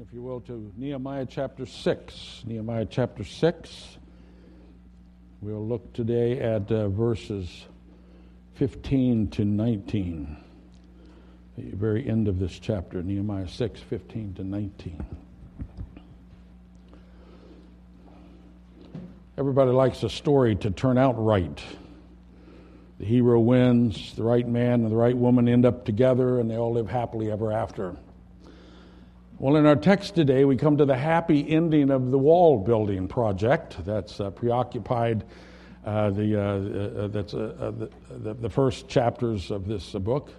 If you will, to Nehemiah chapter 6. Nehemiah chapter 6. We'll look today at uh, verses 15 to 19. The very end of this chapter, Nehemiah 6, 15 to 19. Everybody likes a story to turn out right. The hero wins, the right man and the right woman end up together, and they all live happily ever after. Well, in our text today, we come to the happy ending of the wall building project that's uh, preoccupied uh, the, uh, uh that's uh, uh, the, the, the, first chapters of this book.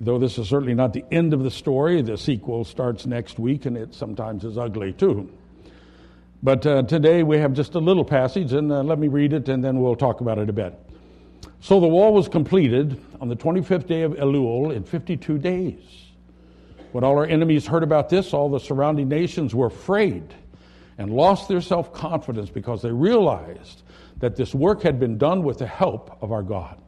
Though this is certainly not the end of the story, the sequel starts next week, and it sometimes is ugly too. But today we have just a little passage, and let me read it, and then we'll talk about it a bit. So the wall was completed on the 25th day of Elul in 52 days. When all our enemies heard about this, all the surrounding nations were afraid and lost their self confidence because they realized that this work had been done with the help of our God.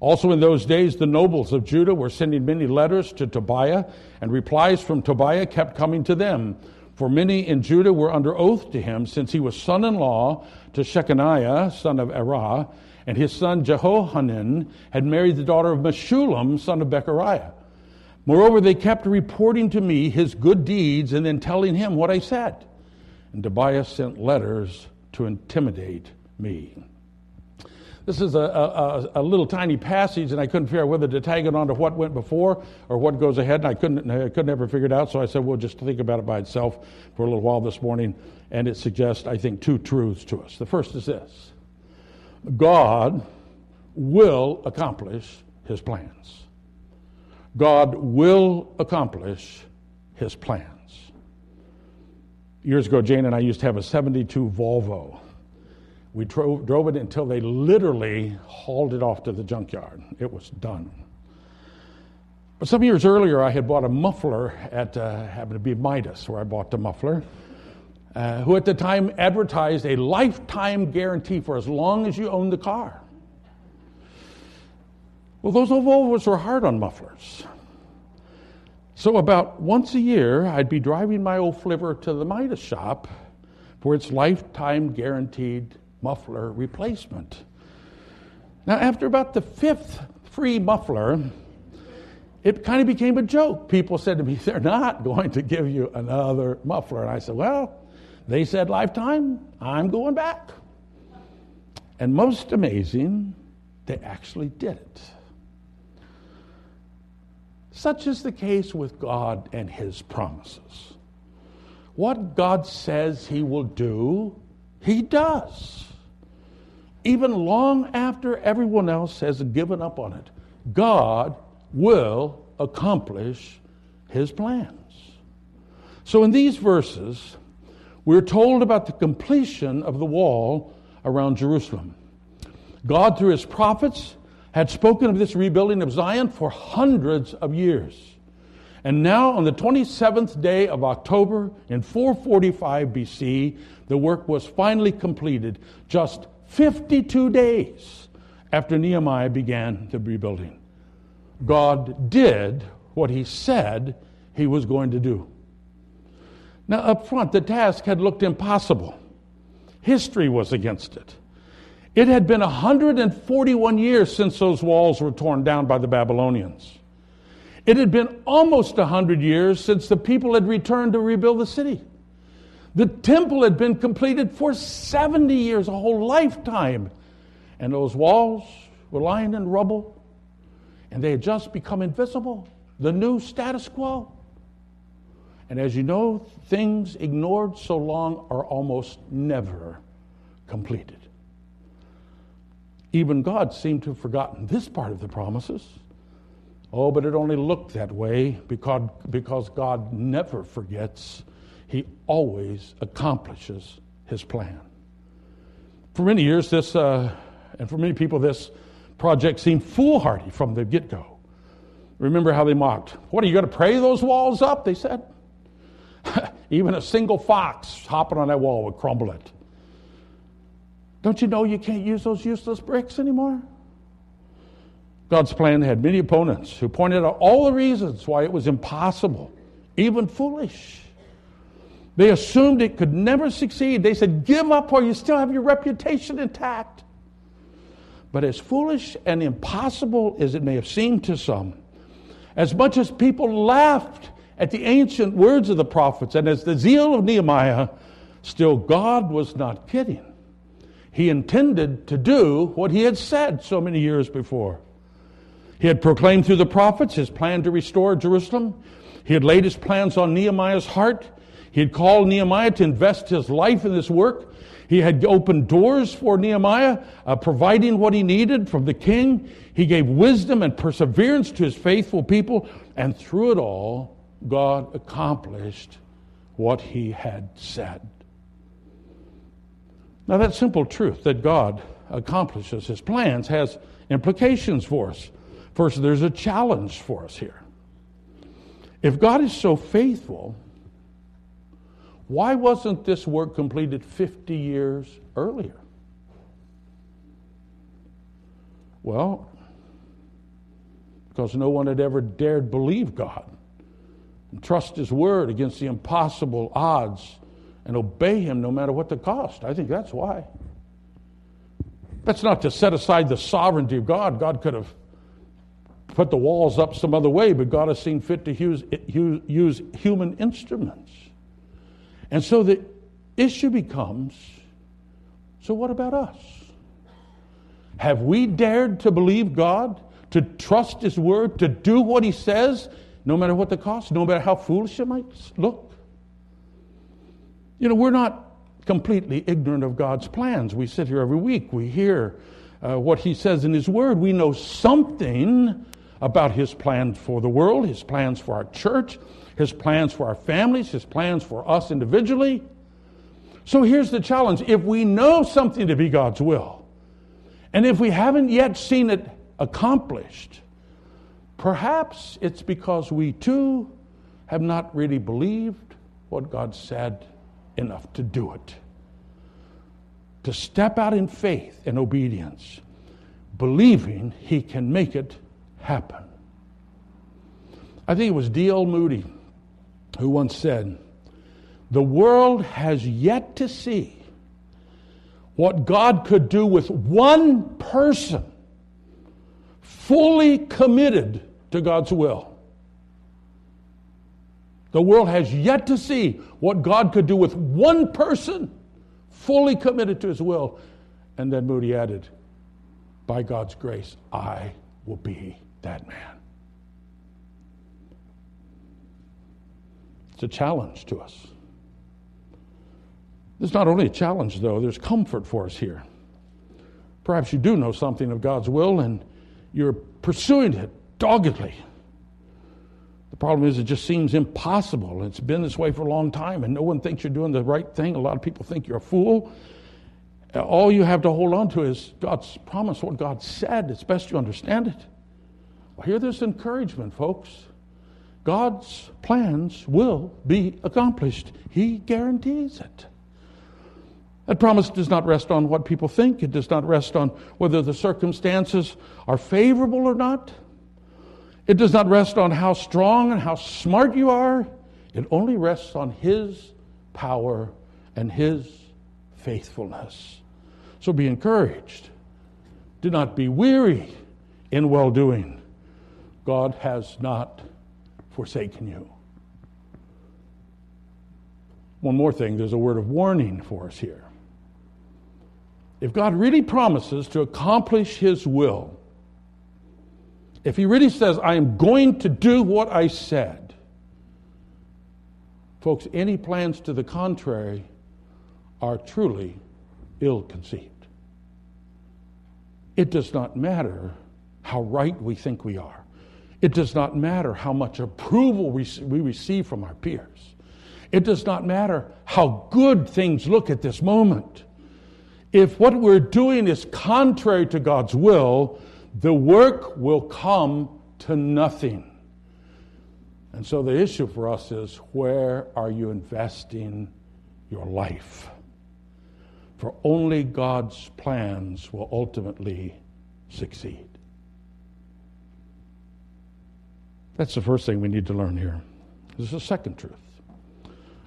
Also, in those days, the nobles of Judah were sending many letters to Tobiah, and replies from Tobiah kept coming to them. For many in Judah were under oath to him, since he was son in law to Shechaniah, son of Arah, and his son Jehohanan had married the daughter of Meshullam, son of Berechiah. Moreover, they kept reporting to me his good deeds and then telling him what I said. And Tobiah sent letters to intimidate me. This is a, a, a, little tiny passage, and I couldn't figure out whether to tag it onto what went before or what goes ahead, and I couldn't, I couldn't ever figure it out, so I said, well, just think about it by itself for a little while this morning, and it suggests, I think, two truths to us. The first is this God will accomplish his plans. God will accomplish his plans. Years ago, Jane and I used to have a 72 Volvo. We drove, drove it until they literally hauled it off to the junkyard. It was done. But some years earlier, I had bought a muffler at, uh, happened to be Midas, where I bought the muffler, uh, who at the time advertised a lifetime guarantee for as long as you own the car. Well, those old Volvos were hard on mufflers. So, about once a year, I'd be driving my old flivver to the Midas shop for its lifetime guaranteed muffler replacement. Now, after about the fifth free muffler, it kind of became a joke. People said to me, They're not going to give you another muffler. And I said, Well, they said lifetime, I'm going back. And most amazing, they actually did it. Such is the case with God and His promises. What God says He will do, He does. Even long after everyone else has given up on it, God will accomplish His plans. So in these verses, we're told about the completion of the wall around Jerusalem. God, through His prophets, had spoken of this rebuilding of Zion for hundreds of years. And now, on the 27th day of October in 445 BC, the work was finally completed just 52 days after Nehemiah began the rebuilding. God did what he said he was going to do. Now, up front, the task had looked impossible. History was against it. It had been 141 years since those walls were torn down by the Babylonians. It had been almost 100 years since the people had returned to rebuild the city. The temple had been completed for 70 years, a whole lifetime. And those walls were lying in rubble, and they had just become invisible, the new status quo. And as you know, things ignored so long are almost never completed. Even God seemed to have forgotten this part of the promises. Oh, but it only looked that way because, because God never forgets. He always accomplishes his plan. For many years, this, uh, and for many people, this project seemed foolhardy from the get go. Remember how they mocked. What are you going to pray those walls up? They said. Even a single fox hopping on that wall would crumble it. Don't you know you can't use those useless bricks anymore? God's plan had many opponents who pointed out all the reasons why it was impossible, even foolish, They assumed it could never succeed. They said, Give up or you still have your reputation intact. But as foolish and impossible as it may have seemed to some, as much as people laughed at the ancient words of the prophets and as the zeal of Nehemiah, still God was not kidding. He intended to do what he had said so many years before. He had proclaimed through the prophets his plan to restore Jerusalem. He had laid his plans on Nehemiah's heart. He had called Nehemiah to invest his life in this work. He had opened doors for Nehemiah, uh, providing what he needed from the king. He gave wisdom and perseverance to his faithful people. And through it all, God accomplished what he had said. Now, that simple truth that God accomplishes his plans has implications for us. First, there's a challenge for us here. If God is so faithful, why wasn't this work completed 50 years earlier? Well, because no one had ever dared believe God and trust His word against the impossible odds and obey Him no matter what the cost. I think that's why. That's not to set aside the sovereignty of God. God could have put the walls up some other way, but God has seen fit to use, use human instruments. And so the issue becomes so what about us? Have we dared to believe God, to trust His word, to do what He says, no matter what the cost, no matter how foolish it might look? You know, we're not completely ignorant of God's plans. We sit here every week, we hear uh, what He says in His word, we know something about his plans for the world, his plans for our church, his plans for our families, his plans for us individually. So here's the challenge if we know something to be God's will, and if we haven't yet seen it accomplished, perhaps it's because we too have not really believed what God said enough to do it. To step out in faith and obedience, believing He can make it happen. I think it was D.L. Moody who once said, The world has yet to see what God could do with one person fully committed to God's will. The world has yet to see what God could do with one person fully committed to his will. And then Moody added, By God's grace, I will be that man. It's a challenge to us. It's not only a challenge, though, there's comfort for us here. Perhaps you do know something of God's will and you're pursuing it doggedly. The problem is, it just seems impossible. It's been this way for a long time, and no one thinks you're doing the right thing. A lot of people think you're a fool. Uh, all you have to hold on to is God's promise, what God said. It's best you understand it. Well, hear this encouragement, folks. God's plans will be accomplished. He guarantees it. That promise does not rest on what people think. It does not rest on whether the circumstances are favorable or not. It does not rest on how strong and how smart you are. It only rests on His power and His faithfulness. So be encouraged. Do not be weary in well doing. God has not forsaken you. One more thing there's a word of warning for us here. If God really promises to accomplish His will, if He really says, I am going to do what I said, folks, any plans to the contrary are truly ill conceived. It does not matter how right we think we are. It does not matter how much approval we, we receive from our peers. It does not matter how good things look at this moment. If what we're doing is contrary to God's will, the work will come to nothing. And so the issue for us is where are you investing your life? For only God's plans will ultimately succeed. That's the first thing we need to learn here. This is the second truth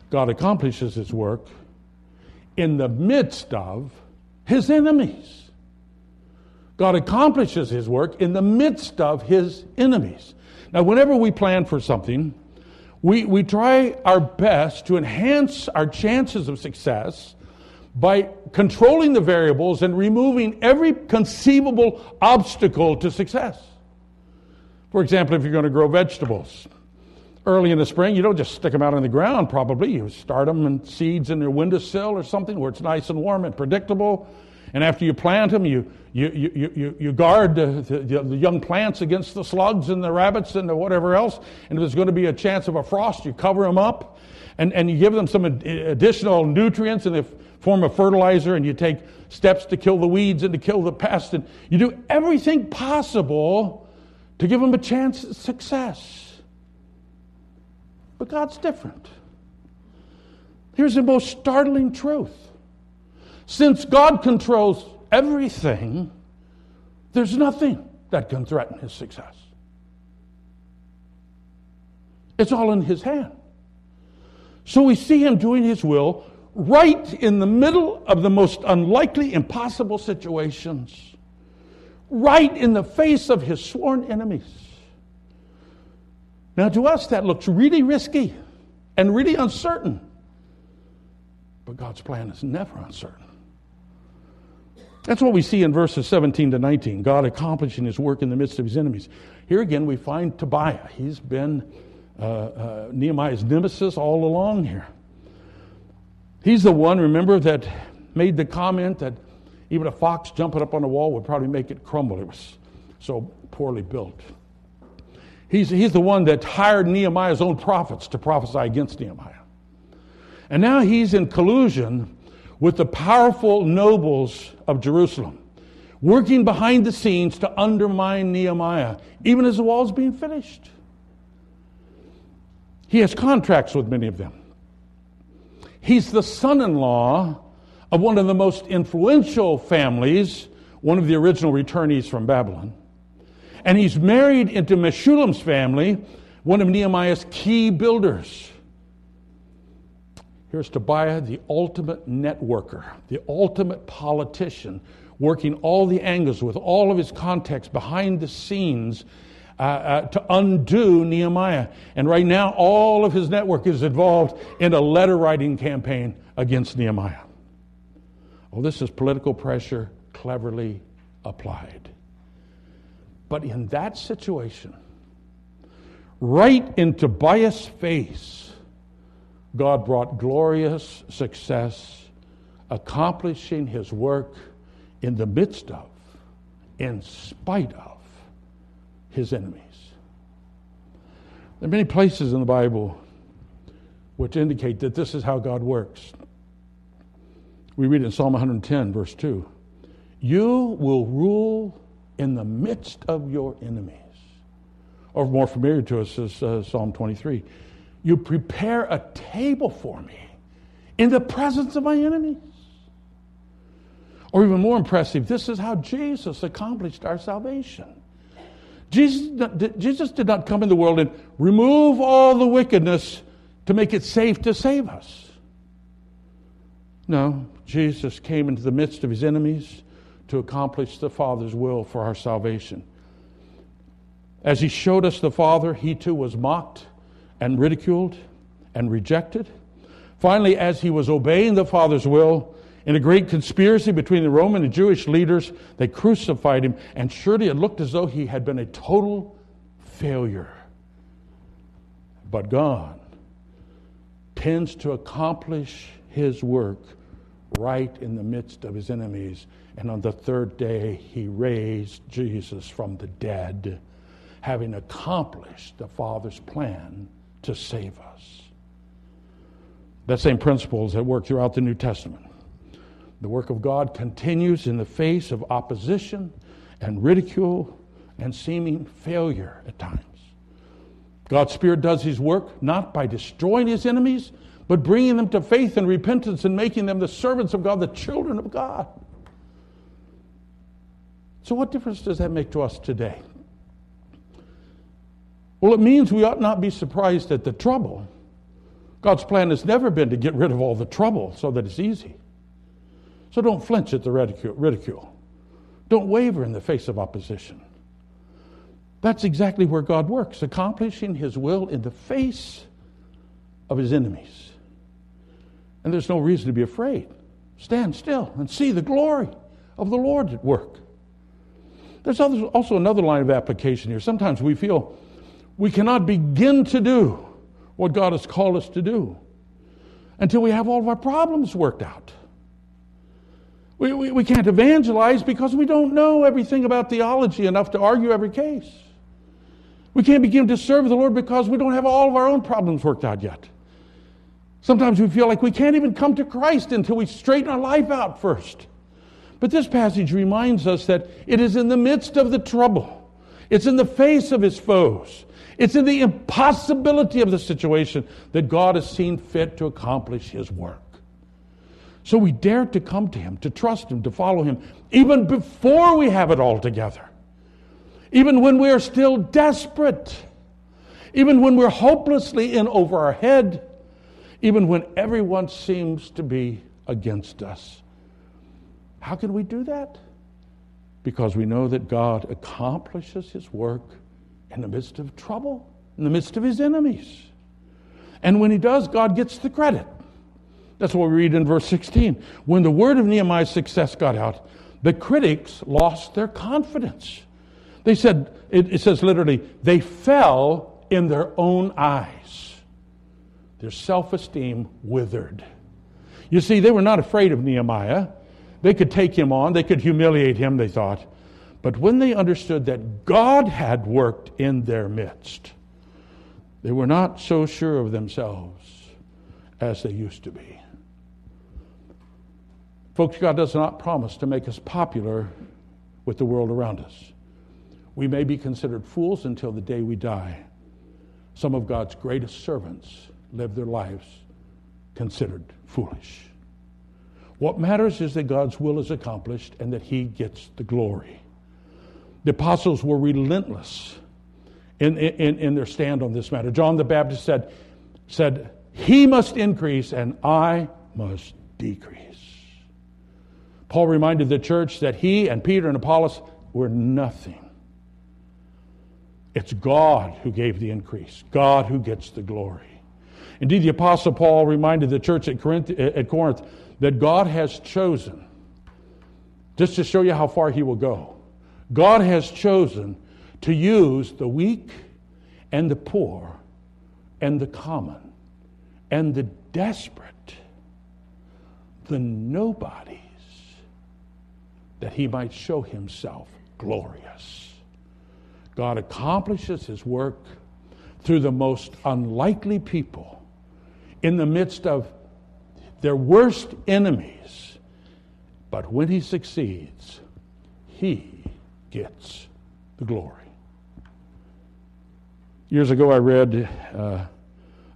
God accomplishes his work in the midst of his enemies. God accomplishes his work in the midst of his enemies. Now, whenever we plan for something, we, we try our best to enhance our chances of success by controlling the variables and removing every conceivable obstacle to success. For example, if you're going to grow vegetables, early in the spring, you don't just stick them out on the ground, probably. You start them in seeds in your windowsill or something where it's nice and warm and predictable. And after you plant them, you, you, you, you, you guard the, the, the, young plants against the slugs and the rabbits and the whatever else. And if there's going to be a chance of a frost, you cover them up and, and you give them some additional nutrients in the form of fertilizer and you take steps to kill the weeds and to kill the pests. And you do everything possible to give them a chance at success. But God's different. Here's the most startling truth since God controls everything, there's nothing that can threaten his success. It's all in his hand. So we see him doing his will right in the middle of the most unlikely, impossible situations, right in the face of his sworn enemies. Now, to us, that looks really risky and really uncertain. But God's plan is never uncertain. That's what we see in verses 17 to 19 God accomplishing his work in the midst of his enemies. Here again, we find Tobiah. He's been uh, uh, Nehemiah's nemesis all along here. He's the one, remember, that made the comment that even a fox jumping up on the wall would probably make it crumble. It was so poorly built. He's, he's the one that hired Nehemiah's own prophets to prophesy against Nehemiah. And now he's in collusion with the powerful nobles of Jerusalem, working behind the scenes to undermine Nehemiah, even as the wall's being finished. He has contracts with many of them. He's the son in law of one of the most influential families, one of the original returnees from Babylon. And he's married into Meshullam's family, one of Nehemiah's key builders. Here's Tobiah, the ultimate networker, the ultimate politician, working all the angles with all of his contacts behind the scenes uh, uh, to undo Nehemiah. And right now, all of his network is involved in a letter writing campaign against Nehemiah. Well, this is political pressure cleverly applied. But in that situation, right in Tobiah's face, God brought glorious success, accomplishing his work in the midst of, in spite of, his enemies. There are many places in the Bible which indicate that this is how God works. We read in Psalm 110, verse 2 You will rule in the midst of your enemies. Or more familiar to us is uh, Psalm 23 you prepare a table for me in the presence of my enemies. Or even more impressive, this is how Jesus accomplished our salvation. Jesus, Jesus did not come in the world and remove all the wickedness to make it safe to save us. No, Jesus came into the midst of his enemies to accomplish the Father's will for our salvation. As he showed us the Father, he too was mocked and ridiculed and rejected. Finally, as he was obeying the Father's will, in a great conspiracy between the Roman and Jewish leaders, they crucified him, and surely it looked as though he had been a total failure. But God tends to accomplish his work right in the midst of his enemies. And on the third day, he raised Jesus from the dead, having accomplished the Father's plan to save us. That same principle is at work throughout the New Testament. The work of God continues in the face of opposition and ridicule and seeming failure at times. God's Spirit does His work not by destroying His enemies, but bringing them to faith and repentance and making them the servants of God, the children of God. So, what difference does that make to us today? Well, it means we ought not be surprised at the trouble God's plan has never been to get rid of all the trouble so that it's easy. So don't flinch at the ridicule. Don't waver in the face of opposition. That's exactly where God works, accomplishing his will in the face of his enemies. And there's no reason to be afraid. Stand still and see the glory of the Lord at work. There's also another line of application here. Sometimes we feel we cannot begin to do what God has called us to do until we have all of our problems worked out. We, we, we can't evangelize because we don't know everything about theology enough to argue every case. We can't begin to serve the Lord because we don't have all of our own problems worked out yet. Sometimes we feel like we can't even come to Christ until we straighten our life out first. But this passage reminds us that it is in the midst of the trouble, it's in the face of his foes, it's in the impossibility of the situation that God has seen fit to accomplish his work. So we dare to come to him, to trust him, to follow him, even before we have it all together even when we are still desperate, even when we're hopelessly in over our head, even when everyone seems to be against us. How can we do that? Because we know that God accomplishes his work in the midst of trouble, in the midst of his enemies. And when he does, God gets the credit. That's what we read in verse 16. When the word of Nehemiah's success got out, the critics lost their confidence. They said, it, it says literally, they fell in their own eyes. Their self esteem withered. You see, they were not afraid of Nehemiah. They could take him on, they could humiliate him, they thought. But when they understood that God had worked in their midst, they were not so sure of themselves as they used to be. Folks, God does not promise to make us popular with the world around us. We may be considered fools until the day we die. Some of God's greatest servants live their lives considered foolish. What matters is that God's will is accomplished and that He gets the glory. The apostles were relentless in, in, in their stand on this matter. John the Baptist said, said, He must increase and I must decrease. Paul reminded the church that he and Peter and Apollos were nothing it's God who gave the increase, God who gets the glory. Indeed, the Apostle Paul reminded the church at Corinth, at Corinth that God has chosen, just to show you how far he will go, God has chosen to use the weak and the poor and the common and the desperate, the nobodies, that he might show himself glorious. God accomplishes his work through the most unlikely people in the midst of their worst enemies. But when he succeeds, he gets the glory. Years ago, I read uh,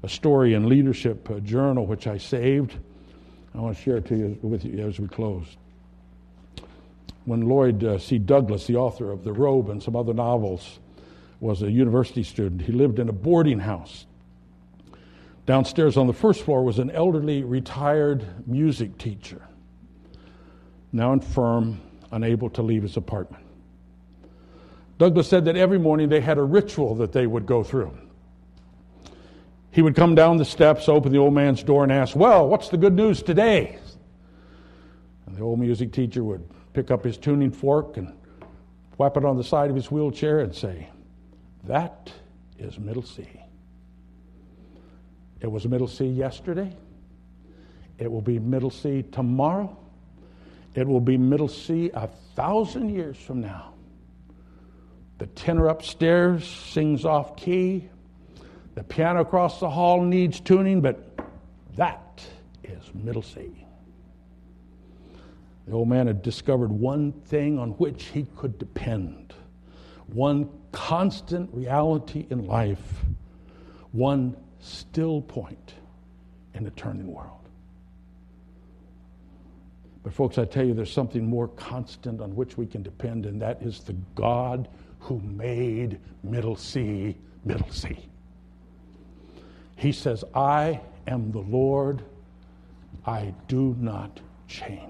a story in Leadership a Journal, which I saved. I want to share it to you with you as we close when Lloyd uh, C. Douglas, the author of The Robe and some other novels, was a university student, he lived in a boarding house. Downstairs on the first floor was an elderly retired music teacher, now infirm, unable to leave his apartment. Douglas said that every morning they had a ritual that they would go through. He would come down the steps, open the old man's door, and ask, Well, what's the good news today? And the old music teacher would pick up his tuning fork and whap it on the side of his wheelchair and say, That is middle C. It was middle C yesterday. It will be middle C tomorrow. It will be middle C a thousand years from now. The tenor upstairs sings off key. The piano across the hall needs tuning, but that is middle C. The old man had discovered one thing on which he could depend, one constant reality in life, one still point in a turning world. But, folks, I tell you, there's something more constant on which we can depend, and that is the God who made Middle C, Middle C. He says, I am the Lord, I do not change.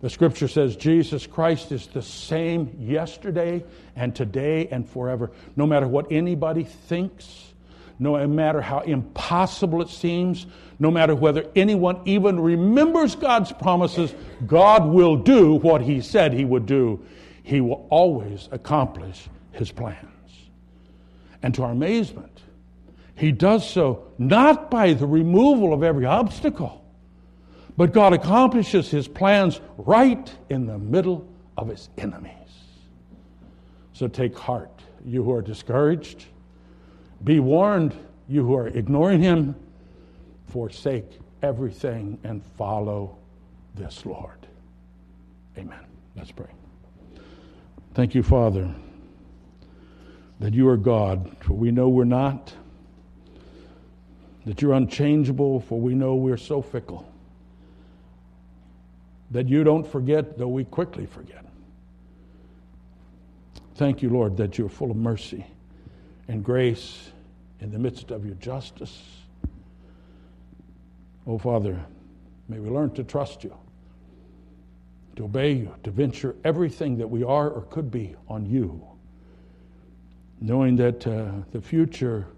The scripture says Jesus Christ is the same yesterday and today and forever. No matter what anybody thinks, no matter how impossible it seems, no matter whether anyone even remembers God's promises, God will do what He said He would do. He will always accomplish His plans. And to our amazement, He does so not by the removal of every obstacle, but God accomplishes His plans right in the middle of His enemies. So take heart, you who are discouraged. Be warned, you who are ignoring Him forsake everything and follow this Lord. Amen. Let's pray. Thank you, Father, that you are God, for we know we're not, that you're unchangeable, for we know we're so fickle, that you don't forget, though we quickly forget. Thank you, Lord, that you're full of mercy and grace in the midst of your justice. Oh, Father, may we learn to trust you, to obey you, to venture everything that we are or could be on you, knowing that uh, the future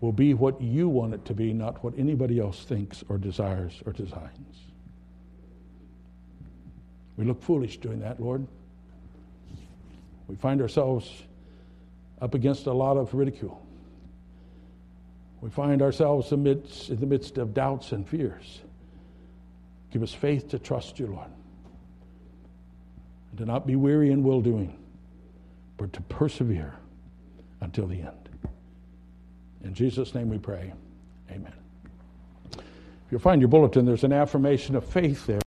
will be what you want it to be, not what anybody else thinks or desires or designs. We look foolish doing that, Lord. We find ourselves up against a lot of ridicule. We find ourselves amidst, in the midst of doubts and fears. Give us faith to trust you, Lord. And to not be weary in well doing, but to persevere until the end. In Jesus' name we pray. Amen. If you'll find your bulletin, there's an affirmation of faith there.